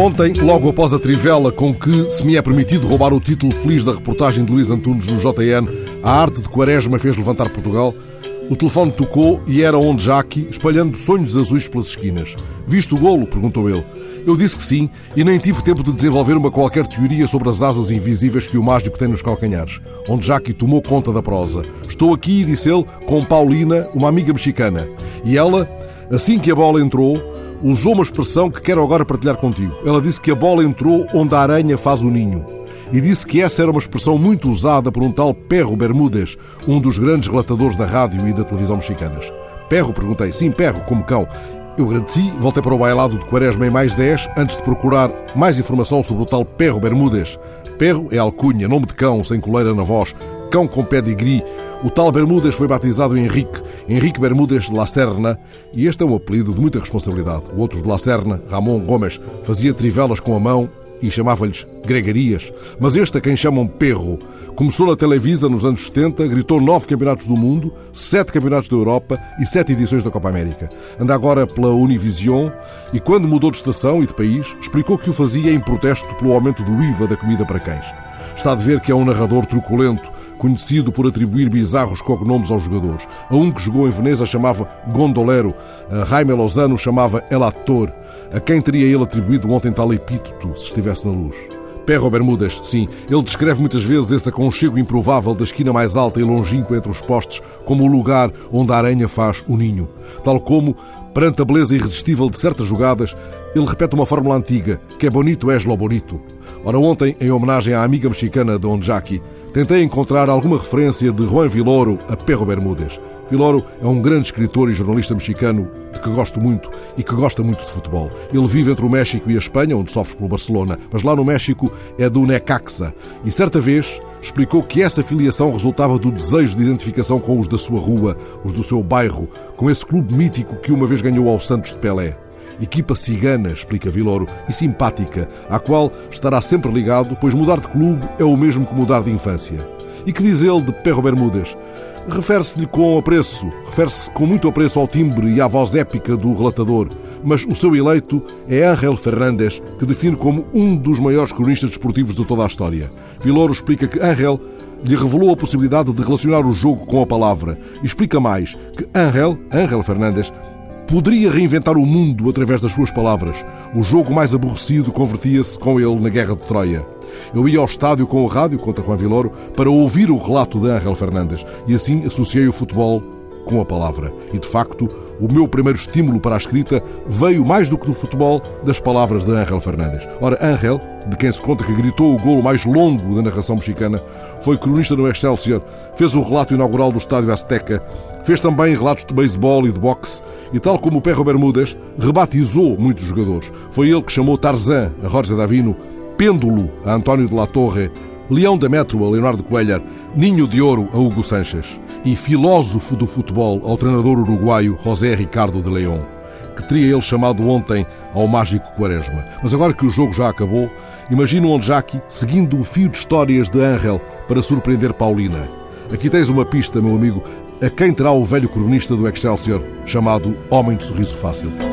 Ontem, logo após a trivela com que se me é permitido roubar o título feliz da reportagem de Luís Antunes no JN, A Arte de Quaresma fez levantar Portugal, o telefone tocou e era onde Jackie, espalhando sonhos azuis pelas esquinas. Viste o golo? perguntou ele. Eu disse que sim e nem tive tempo de desenvolver uma qualquer teoria sobre as asas invisíveis que o mágico tem nos calcanhares. Onde Jackie tomou conta da prosa. Estou aqui, disse ele, com Paulina, uma amiga mexicana. E ela, assim que a bola entrou, usou uma expressão que quero agora partilhar contigo. Ela disse que a bola entrou onde a aranha faz o ninho. E disse que essa era uma expressão muito usada por um tal Perro Bermúdez, um dos grandes relatadores da rádio e da televisão mexicanas. Perro? Perguntei. Sim, Perro, como cão. Eu agradeci, voltei para o bailado de Quaresma em mais 10, antes de procurar mais informação sobre o tal Perro Bermúdez. Perro é alcunha, nome de cão, sem coleira na voz, cão com pedigree. O tal Bermúdez foi batizado Henrique, Henrique Bermúdez de La Serna, e este é um apelido de muita responsabilidade. O outro de La Serna, Ramon Gomes, fazia trivelas com a mão e chamava-lhes gregarias. Mas este, a quem chamam Perro, começou na Televisa nos anos 70, gritou nove campeonatos do mundo, sete campeonatos da Europa e sete edições da Copa América. Anda agora pela Univision e, quando mudou de estação e de país, explicou que o fazia em protesto pelo aumento do IVA da comida para cães. Está de ver que é um narrador truculento, conhecido por atribuir bizarros cognomes aos jogadores. A um que jogou em Veneza chamava Gondolero, a Jaime Lozano chamava El Ator. A quem teria ele atribuído ontem tal epíteto, se estivesse na luz? Perro Bermudas, sim, ele descreve muitas vezes esse aconchego improvável da esquina mais alta e longínqua entre os postes como o lugar onde a aranha faz o ninho. Tal como, perante a beleza irresistível de certas jogadas, ele repete uma fórmula antiga, que é bonito és lo bonito. Ora, ontem, em homenagem à amiga mexicana Don Jackie, tentei encontrar alguma referência de Juan Viloro a Perro Bermúdez. Viloro é um grande escritor e jornalista mexicano de que gosto muito e que gosta muito de futebol. Ele vive entre o México e a Espanha, onde sofre pelo Barcelona, mas lá no México é do Necaxa. E certa vez explicou que essa filiação resultava do desejo de identificação com os da sua rua, os do seu bairro, com esse clube mítico que uma vez ganhou ao Santos de Pelé. Equipa cigana, explica Viloro, e simpática, à qual estará sempre ligado, pois mudar de clube é o mesmo que mudar de infância. E que diz ele de Perro Bermudas? Refere-se-lhe com apreço, refere-se com muito apreço ao timbre e à voz épica do relatador, mas o seu eleito é Ángel Fernández, que define como um dos maiores cronistas desportivos de toda a história. Viloro explica que Ángel lhe revelou a possibilidade de relacionar o jogo com a palavra e explica mais que Ángel, Ángel Fernandes, poderia reinventar o mundo através das suas palavras. O jogo mais aborrecido convertia-se com ele na Guerra de Troia. Eu ia ao estádio com o rádio, conta Juan Viloro, para ouvir o relato de Ángel Fernandes e assim associei o futebol com a palavra. E de facto, o meu primeiro estímulo para a escrita veio mais do que do futebol das palavras de Ángel Fernandes. Ora, Ángel, de quem se conta que gritou o golo mais longo da narração mexicana, foi cronista no Excelsior, fez o relato inaugural do Estádio Azteca, fez também relatos de beisebol e de boxe e, tal como o Perro Bermudas, rebatizou muitos jogadores. Foi ele que chamou Tarzan a Jorge Davino, Pêndulo a António de la Torre, Leão da Metro a Leonardo Coelho, Ninho de Ouro a Hugo Sanches e filósofo do futebol ao treinador uruguaio José Ricardo de León, que teria ele chamado ontem ao mágico Quaresma. Mas agora que o jogo já acabou, imagino onde Jackie seguindo o fio de histórias de Ángel para surpreender Paulina. Aqui tens uma pista, meu amigo, a quem terá o velho cronista do Excelsior chamado Homem de Sorriso Fácil.